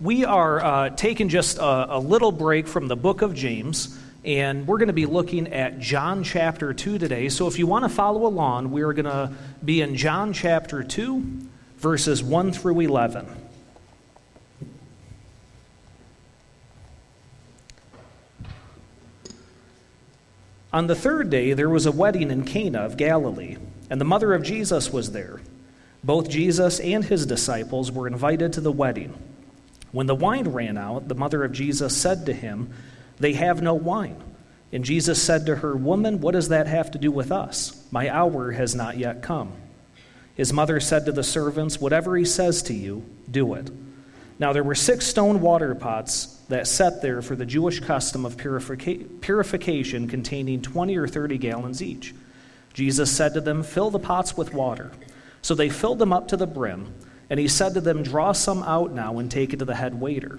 we are uh, taking just a, a little break from the book of James, and we're going to be looking at John chapter 2 today. So if you want to follow along, we are going to be in John chapter 2, verses 1 through 11. On the third day, there was a wedding in Cana of Galilee, and the mother of Jesus was there. Both Jesus and his disciples were invited to the wedding. When the wine ran out, the mother of Jesus said to him, They have no wine. And Jesus said to her, Woman, what does that have to do with us? My hour has not yet come. His mother said to the servants, Whatever he says to you, do it. Now there were six stone water pots that set there for the Jewish custom of purifica- purification containing 20 or 30 gallons each. Jesus said to them, Fill the pots with water. So they filled them up to the brim, and he said to them, Draw some out now and take it to the head waiter.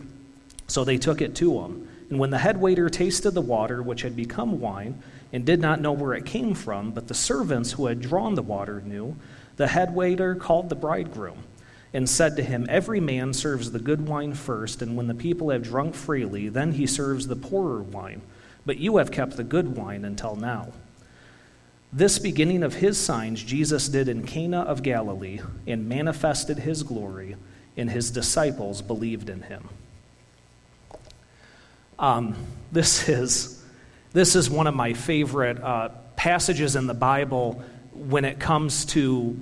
So they took it to him. And when the head waiter tasted the water, which had become wine, and did not know where it came from, but the servants who had drawn the water knew, the head waiter called the bridegroom and said to him, Every man serves the good wine first, and when the people have drunk freely, then he serves the poorer wine. But you have kept the good wine until now. This beginning of his signs Jesus did in Cana of Galilee and manifested his glory, and his disciples believed in him. Um, this, is, this is one of my favorite uh, passages in the Bible when it comes to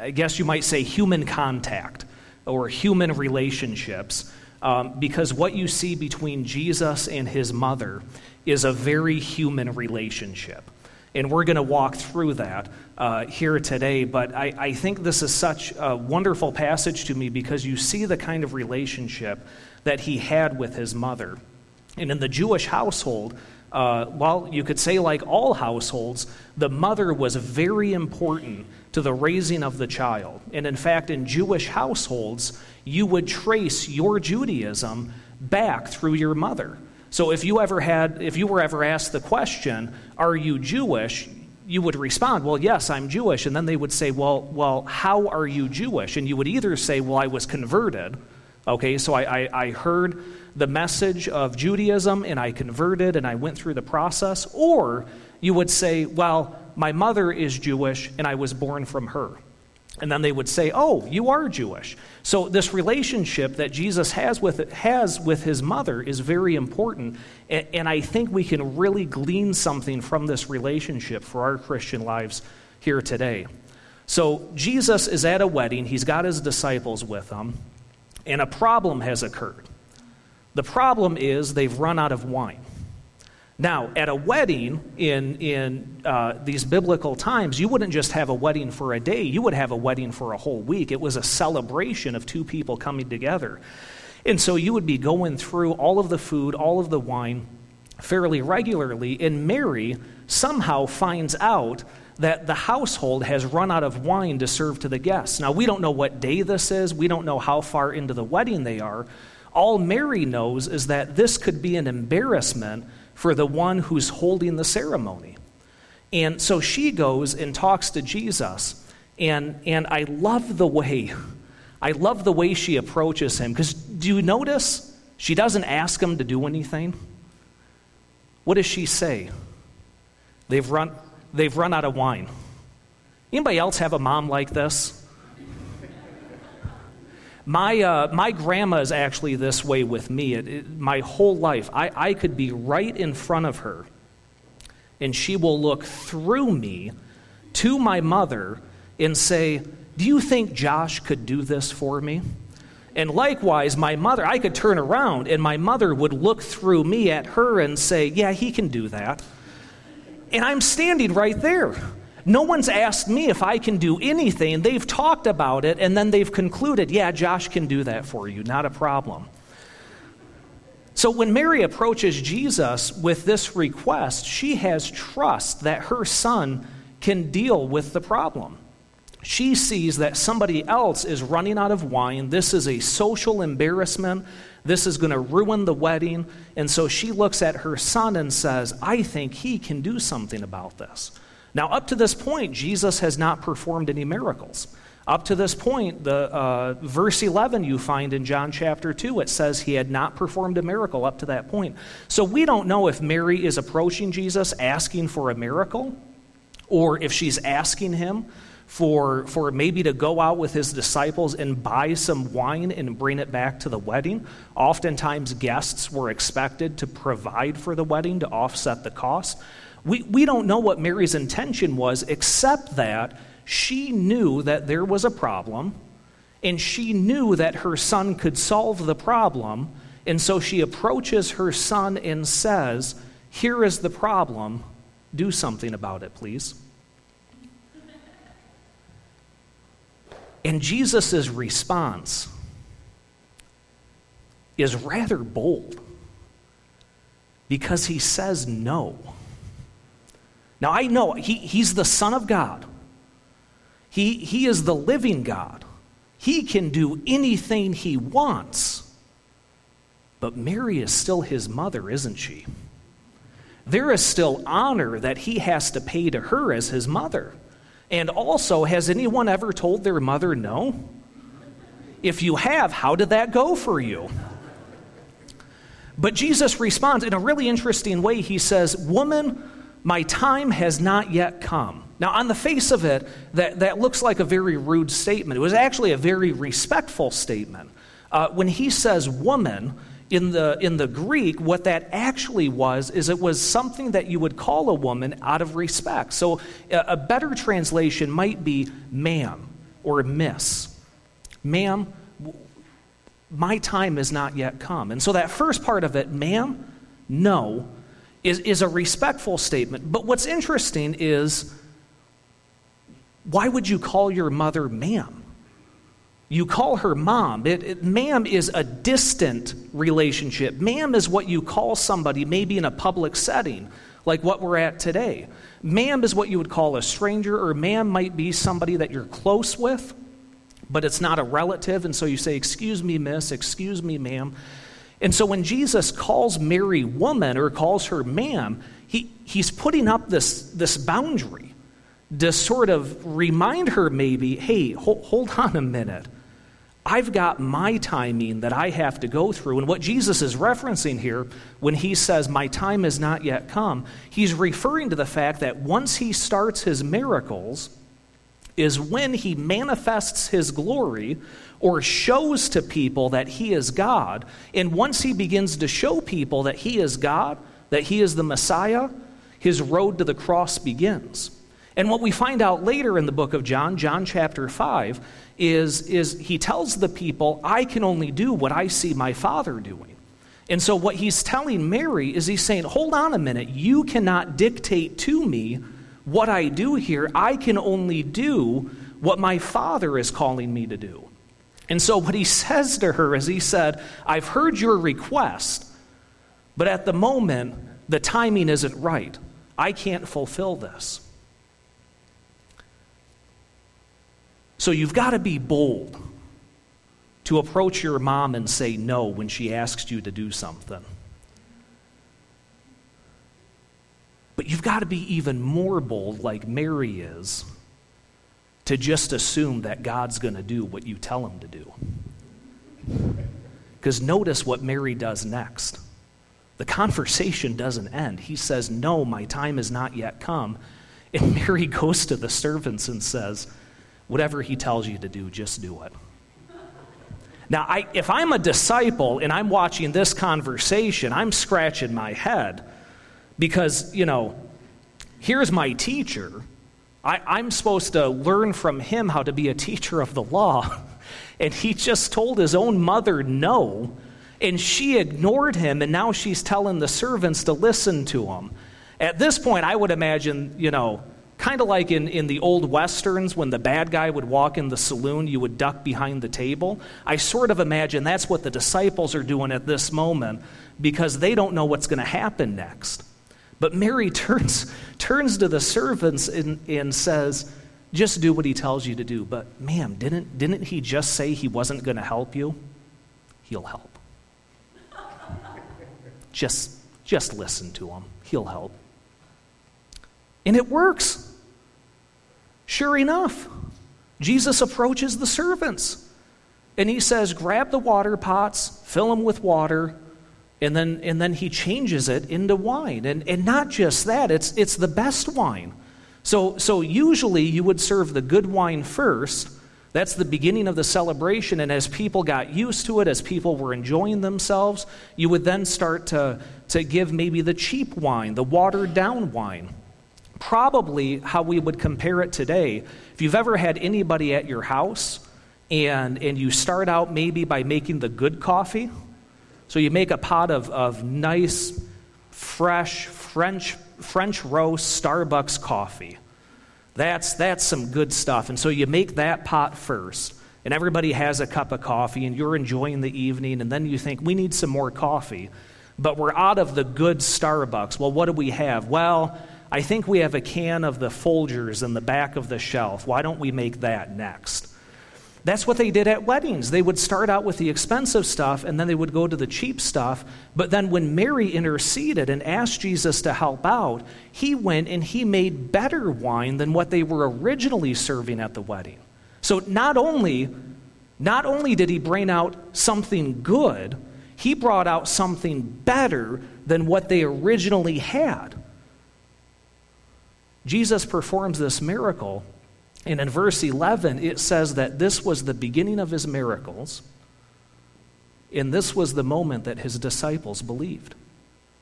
I guess you might say, human contact or human relationships. Um, because what you see between Jesus and his mother is a very human relationship. And we're going to walk through that uh, here today. But I, I think this is such a wonderful passage to me because you see the kind of relationship that he had with his mother. And in the Jewish household, uh, well, you could say, like all households, the mother was very important to the raising of the child. And in fact, in Jewish households, you would trace your Judaism back through your mother. So if you ever had if you were ever asked the question, are you Jewish? You would respond, "Well, yes, I'm Jewish." And then they would say, "Well, well, how are you Jewish?" And you would either say, "Well, I was converted." Okay, so I, I, I heard the message of Judaism and I converted and I went through the process. Or you would say, Well, my mother is Jewish and I was born from her. And then they would say, Oh, you are Jewish. So, this relationship that Jesus has with, has with his mother is very important. And I think we can really glean something from this relationship for our Christian lives here today. So, Jesus is at a wedding, he's got his disciples with him, and a problem has occurred. The problem is they've run out of wine. Now, at a wedding in, in uh, these biblical times, you wouldn't just have a wedding for a day, you would have a wedding for a whole week. It was a celebration of two people coming together. And so you would be going through all of the food, all of the wine fairly regularly, and Mary somehow finds out that the household has run out of wine to serve to the guests. Now, we don't know what day this is, we don't know how far into the wedding they are. All Mary knows is that this could be an embarrassment for the one who's holding the ceremony. And so she goes and talks to Jesus. And, and I love the way, I love the way she approaches him. Because do you notice she doesn't ask him to do anything? What does she say? They've run, they've run out of wine. Anybody else have a mom like this? My, uh, my grandma is actually this way with me. It, it, my whole life, I, I could be right in front of her, and she will look through me to my mother and say, Do you think Josh could do this for me? And likewise, my mother, I could turn around and my mother would look through me at her and say, Yeah, he can do that. And I'm standing right there. No one's asked me if I can do anything. They've talked about it and then they've concluded, yeah, Josh can do that for you, not a problem. So when Mary approaches Jesus with this request, she has trust that her son can deal with the problem. She sees that somebody else is running out of wine. This is a social embarrassment. This is going to ruin the wedding. And so she looks at her son and says, I think he can do something about this. Now, up to this point, Jesus has not performed any miracles. Up to this point, the uh, verse 11 you find in John chapter 2, it says he had not performed a miracle up to that point. So we don't know if Mary is approaching Jesus asking for a miracle or if she's asking him for, for maybe to go out with his disciples and buy some wine and bring it back to the wedding. Oftentimes, guests were expected to provide for the wedding to offset the cost. We, we don't know what Mary's intention was, except that she knew that there was a problem, and she knew that her son could solve the problem. And so she approaches her son and says, Here is the problem. Do something about it, please. And Jesus' response is rather bold because he says no. Now, I know he, he's the Son of God. He, he is the living God. He can do anything he wants. But Mary is still his mother, isn't she? There is still honor that he has to pay to her as his mother. And also, has anyone ever told their mother no? If you have, how did that go for you? But Jesus responds in a really interesting way. He says, Woman, my time has not yet come. Now, on the face of it, that, that looks like a very rude statement. It was actually a very respectful statement. Uh, when he says woman, in the, in the Greek, what that actually was is it was something that you would call a woman out of respect. So a, a better translation might be ma'am or miss. Ma'am, my time has not yet come. And so that first part of it, ma'am, no, is, is a respectful statement. But what's interesting is why would you call your mother ma'am? You call her mom. It, it, ma'am is a distant relationship. Ma'am is what you call somebody, maybe in a public setting, like what we're at today. Ma'am is what you would call a stranger, or ma'am might be somebody that you're close with, but it's not a relative, and so you say, Excuse me, miss, excuse me, ma'am. And so when Jesus calls Mary woman or calls her ma'am, he, he's putting up this, this boundary to sort of remind her maybe, hey, hold, hold on a minute. I've got my timing that I have to go through. And what Jesus is referencing here when he says, My time has not yet come, he's referring to the fact that once he starts his miracles, is when he manifests his glory or shows to people that he is God. And once he begins to show people that he is God, that he is the Messiah, his road to the cross begins. And what we find out later in the book of John, John chapter 5, is, is he tells the people, I can only do what I see my Father doing. And so what he's telling Mary is he's saying, Hold on a minute, you cannot dictate to me what I do here. I can only do what my Father is calling me to do. And so what he says to her is he said, I've heard your request, but at the moment, the timing isn't right. I can't fulfill this. So you've got to be bold to approach your mom and say no when she asks you to do something. But you've got to be even more bold, like Mary is, to just assume that God's going to do what you tell him to do. Because notice what Mary does next. The conversation doesn't end. He says, No, my time has not yet come. And Mary goes to the servants and says, Whatever he tells you to do, just do it. Now, I, if I'm a disciple and I'm watching this conversation, I'm scratching my head because, you know, here's my teacher. I, am supposed to learn from him how to be a teacher of the law. And he just told his own mother no. And she ignored him, and now she's telling the servants to listen to him. At this point, I would imagine, you know, Kind of like in, in the old westerns, when the bad guy would walk in the saloon, you would duck behind the table. I sort of imagine that's what the disciples are doing at this moment because they don't know what's going to happen next. But Mary turns, turns to the servants and, and says, Just do what he tells you to do. But, ma'am, didn't, didn't he just say he wasn't going to help you? He'll help. just, just listen to him, he'll help. And it works. Sure enough, Jesus approaches the servants and he says, Grab the water pots, fill them with water, and then, and then he changes it into wine. And, and not just that, it's, it's the best wine. So, so usually you would serve the good wine first. That's the beginning of the celebration. And as people got used to it, as people were enjoying themselves, you would then start to, to give maybe the cheap wine, the watered down wine. Probably how we would compare it today. If you've ever had anybody at your house and, and you start out maybe by making the good coffee, so you make a pot of, of nice, fresh, French, French roast Starbucks coffee. That's, that's some good stuff. And so you make that pot first, and everybody has a cup of coffee, and you're enjoying the evening, and then you think, we need some more coffee. But we're out of the good Starbucks. Well, what do we have? Well, I think we have a can of the Folgers in the back of the shelf. Why don't we make that next? That's what they did at weddings. They would start out with the expensive stuff and then they would go to the cheap stuff. But then when Mary interceded and asked Jesus to help out, he went and he made better wine than what they were originally serving at the wedding. So not only not only did he bring out something good, he brought out something better than what they originally had. Jesus performs this miracle and in verse 11, it says that this was the beginning of his miracles, and this was the moment that his disciples believed.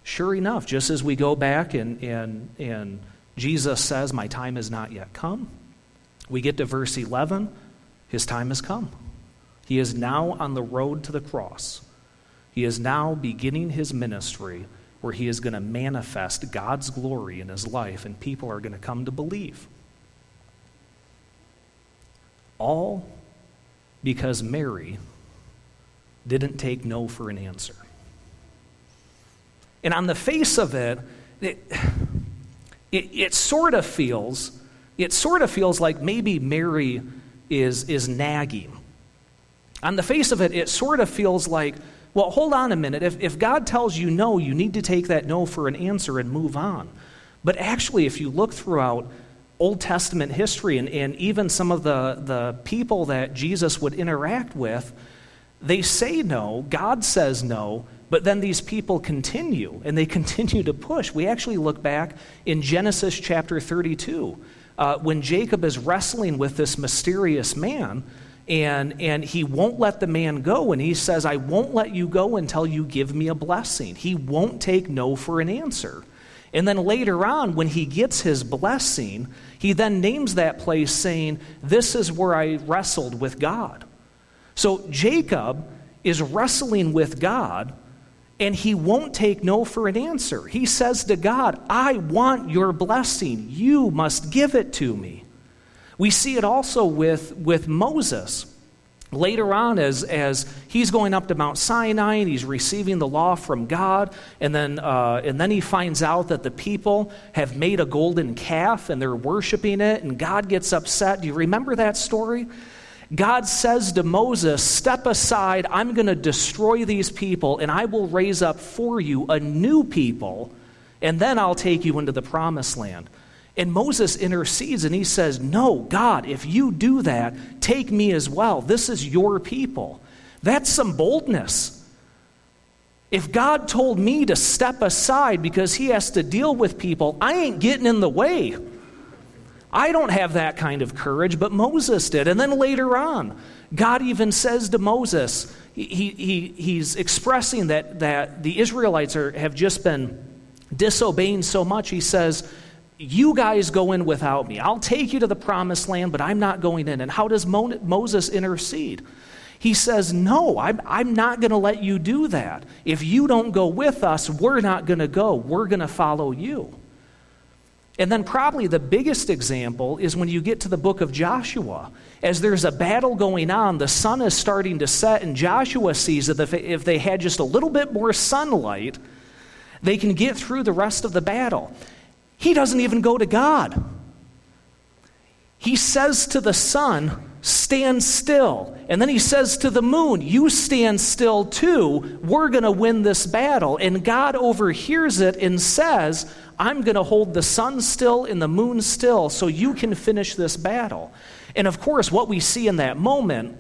Sure enough, just as we go back and, and, and Jesus says, My time has not yet come, we get to verse 11, his time has come. He is now on the road to the cross. He is now beginning his ministry where he is going to manifest God's glory in his life, and people are going to come to believe. All because Mary didn't take no for an answer. And on the face of it, it, it, it, sort of feels, it sort of feels like maybe Mary is, is nagging. On the face of it, it sort of feels like, well, hold on a minute. If, if God tells you no, you need to take that no for an answer and move on. But actually, if you look throughout Old Testament history and, and even some of the, the people that Jesus would interact with, they say no, God says no, but then these people continue and they continue to push. We actually look back in Genesis chapter 32 uh, when Jacob is wrestling with this mysterious man. And, and he won't let the man go. And he says, I won't let you go until you give me a blessing. He won't take no for an answer. And then later on, when he gets his blessing, he then names that place saying, This is where I wrestled with God. So Jacob is wrestling with God, and he won't take no for an answer. He says to God, I want your blessing. You must give it to me. We see it also with, with Moses. Later on, as, as he's going up to Mount Sinai and he's receiving the law from God, and then, uh, and then he finds out that the people have made a golden calf and they're worshiping it, and God gets upset. Do you remember that story? God says to Moses, Step aside, I'm going to destroy these people, and I will raise up for you a new people, and then I'll take you into the promised land. And Moses intercedes and he says, No, God, if you do that, take me as well. This is your people. That's some boldness. If God told me to step aside because he has to deal with people, I ain't getting in the way. I don't have that kind of courage, but Moses did. And then later on, God even says to Moses, he, he, he's expressing that, that the Israelites are, have just been disobeying so much. He says, you guys go in without me. I'll take you to the promised land, but I'm not going in. And how does Mo- Moses intercede? He says, No, I'm, I'm not going to let you do that. If you don't go with us, we're not going to go. We're going to follow you. And then, probably the biggest example is when you get to the book of Joshua. As there's a battle going on, the sun is starting to set, and Joshua sees that if they had just a little bit more sunlight, they can get through the rest of the battle. He doesn't even go to God. He says to the sun, Stand still. And then he says to the moon, You stand still too. We're going to win this battle. And God overhears it and says, I'm going to hold the sun still and the moon still so you can finish this battle. And of course, what we see in that moment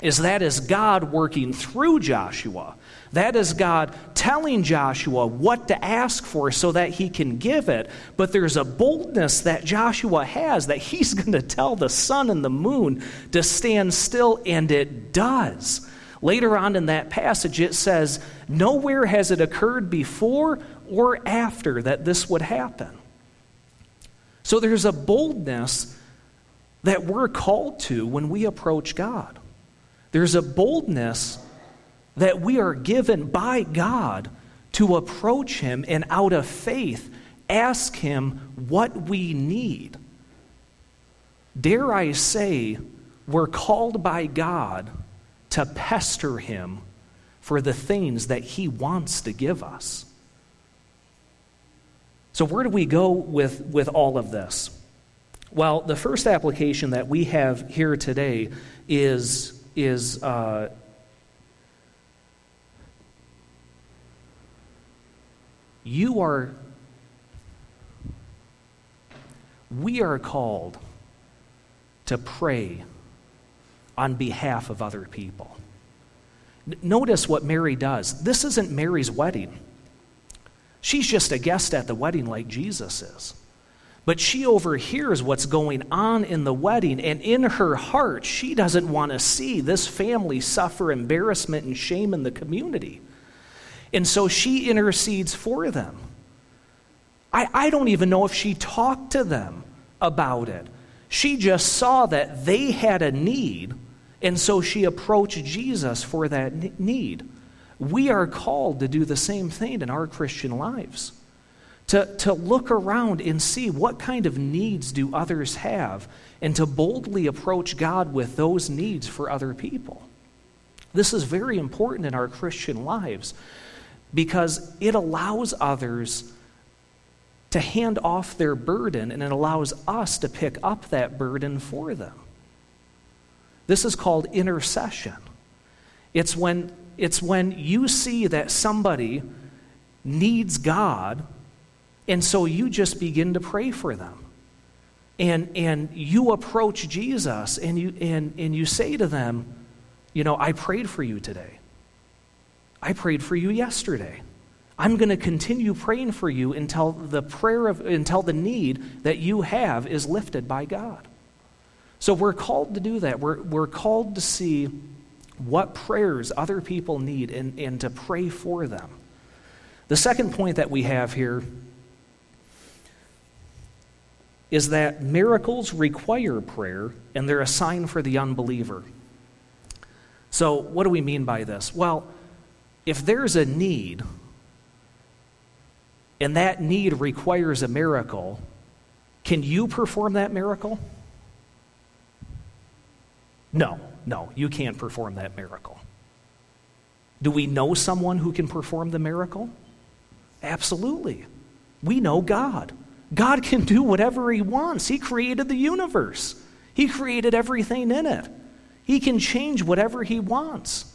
is that is God working through Joshua. That is God telling Joshua what to ask for so that he can give it. But there's a boldness that Joshua has that he's going to tell the sun and the moon to stand still, and it does. Later on in that passage, it says, Nowhere has it occurred before or after that this would happen. So there's a boldness that we're called to when we approach God. There's a boldness that we are given by God to approach Him and out of faith ask Him what we need. Dare I say, we're called by God to pester Him for the things that He wants to give us. So, where do we go with, with all of this? Well, the first application that we have here today is, is uh, you are, we are called to pray on behalf of other people. Notice what Mary does. This isn't Mary's wedding. She's just a guest at the wedding, like Jesus is. But she overhears what's going on in the wedding, and in her heart, she doesn't want to see this family suffer embarrassment and shame in the community. And so she intercedes for them. I, I don't even know if she talked to them about it. She just saw that they had a need, and so she approached Jesus for that need. We are called to do the same thing in our Christian lives to, to look around and see what kind of needs do others have and to boldly approach God with those needs for other people. This is very important in our Christian lives because it allows others to hand off their burden and it allows us to pick up that burden for them. This is called intercession. It's when, it's when you see that somebody needs God and so you just begin to pray for them. And, and you approach Jesus and you, and, and you say to them, You know, I prayed for you today. I prayed for you yesterday. I'm going to continue praying for you until the prayer of until the need that you have is lifted by God. So we're called to do that. We're, we're called to see what prayers other people need and, and to pray for them. The second point that we have here is that miracles require prayer and they're a sign for the unbeliever. So, what do we mean by this? Well, if there's a need and that need requires a miracle, can you perform that miracle? No, no, you can't perform that miracle. Do we know someone who can perform the miracle? Absolutely. We know God. God can do whatever He wants. He created the universe, He created everything in it. He can change whatever He wants.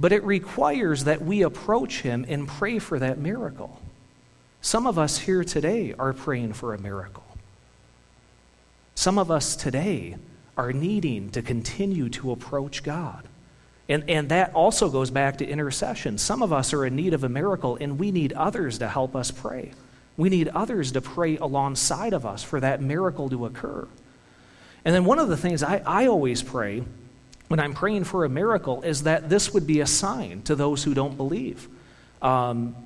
But it requires that we approach Him and pray for that miracle. Some of us here today are praying for a miracle. Some of us today are needing to continue to approach God. And, and that also goes back to intercession. Some of us are in need of a miracle, and we need others to help us pray. We need others to pray alongside of us for that miracle to occur. And then one of the things I, I always pray when I'm praying for a miracle is that this would be a sign to those who don't believe. Um,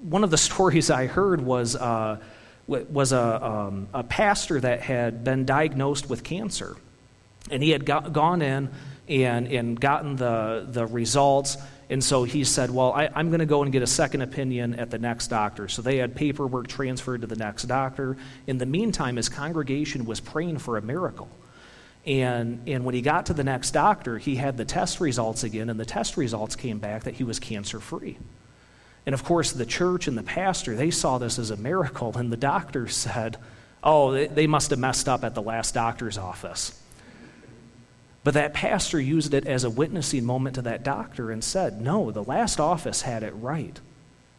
one of the stories I heard was, uh, was a, um, a pastor that had been diagnosed with cancer. And he had got, gone in and, and gotten the, the results and so he said, Well, I, am going to go and get a second opinion at the next doctor. So they had paperwork transferred to the next doctor. In the meantime, his congregation was praying for a miracle. And, and when he got to the next doctor, he had the test results again, and the test results came back that he was cancer free. And of course, the church and the pastor, they saw this as a miracle, and the doctor said, Oh, they, they must have messed up at the last doctor's office. But that pastor used it as a witnessing moment to that doctor and said, No, the last office had it right.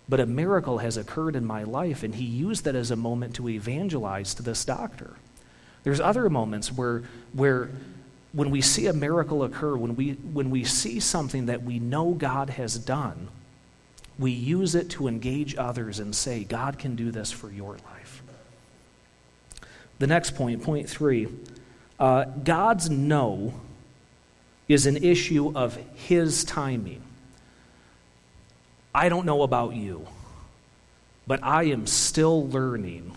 But a miracle has occurred in my life, and he used that as a moment to evangelize to this doctor. There's other moments where, where when we see a miracle occur, when we, when we see something that we know God has done, we use it to engage others and say, God can do this for your life. The next point, point three uh, God's no is an issue of His timing. I don't know about you, but I am still learning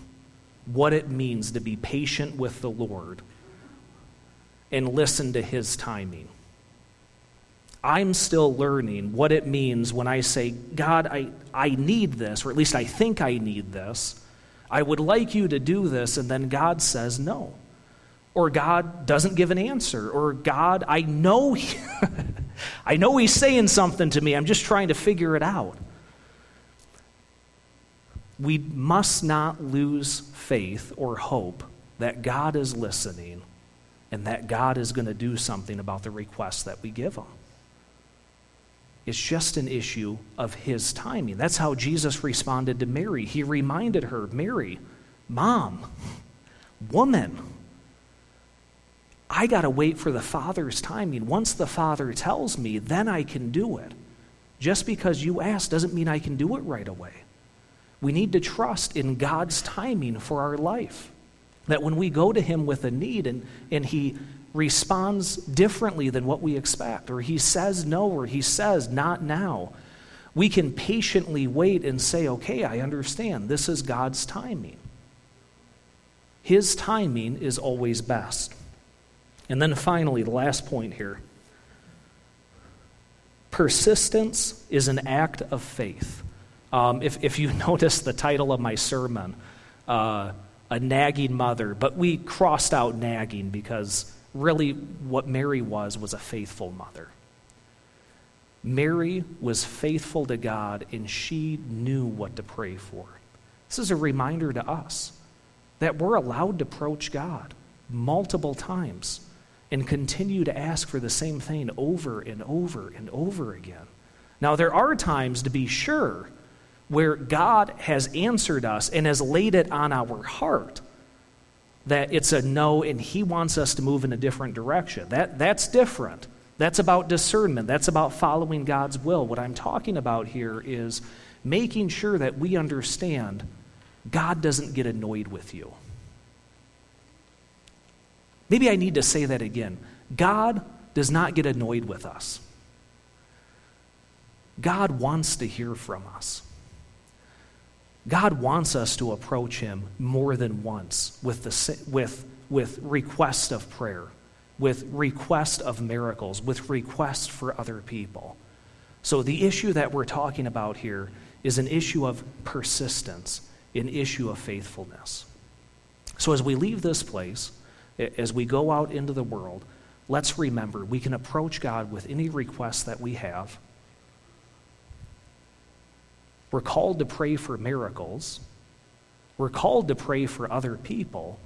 what it means to be patient with the Lord and listen to His timing. I'm still learning what it means when I say, God, I, I need this, or at least I think I need this. I would like you to do this, and then God says no. Or God doesn't give an answer. Or God, I know, I know He's saying something to me. I'm just trying to figure it out. We must not lose faith or hope that God is listening and that God is going to do something about the requests that we give Him. It's just an issue of his timing. That's how Jesus responded to Mary. He reminded her, Mary, mom, woman, I got to wait for the Father's timing. Once the Father tells me, then I can do it. Just because you ask doesn't mean I can do it right away. We need to trust in God's timing for our life. That when we go to Him with a need and, and He responds differently than what we expect, or he says no, or he says not now, we can patiently wait and say, okay, I understand. This is God's timing. His timing is always best. And then finally, the last point here persistence is an act of faith. Um, if, if you notice the title of my sermon, uh, A Nagging Mother, but we crossed out nagging because really what Mary was was a faithful mother. Mary was faithful to God and she knew what to pray for. This is a reminder to us that we're allowed to approach God multiple times and continue to ask for the same thing over and over and over again. Now, there are times, to be sure, where God has answered us and has laid it on our heart that it's a no and he wants us to move in a different direction. That, that's different. That's about discernment. That's about following God's will. What I'm talking about here is making sure that we understand God doesn't get annoyed with you. Maybe I need to say that again. God does not get annoyed with us. God wants to hear from us. God wants us to approach Him more than once with, the, with, with request of prayer, with request of miracles, with request for other people. So, the issue that we're talking about here is an issue of persistence, an issue of faithfulness. So, as we leave this place, as we go out into the world, let's remember we can approach God with any request that we have we're called to pray for miracles. We're called to pray for other people.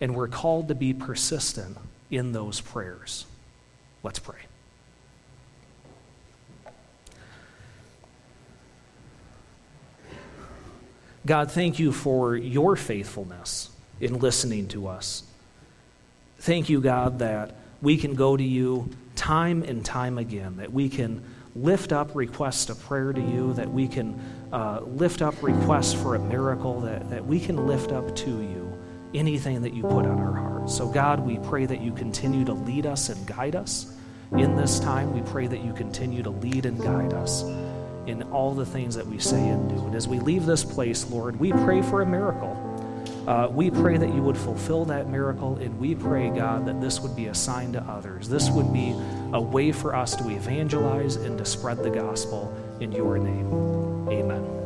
And we're called to be persistent in those prayers. Let's pray. God, thank you for your faithfulness in listening to us. Thank you, God, that we can go to you time and time again, that we can lift up requests of prayer to you, that we can uh, lift up requests for a miracle, that, that we can lift up to you anything that you put on our hearts. So, God, we pray that you continue to lead us and guide us in this time. We pray that you continue to lead and guide us in all the things that we say and do. And as we leave this place, Lord, we pray for a miracle. Uh, we pray that you would fulfill that miracle, and we pray, God, that this would be a sign to others. This would be a way for us to evangelize and to spread the gospel in your name. Amen.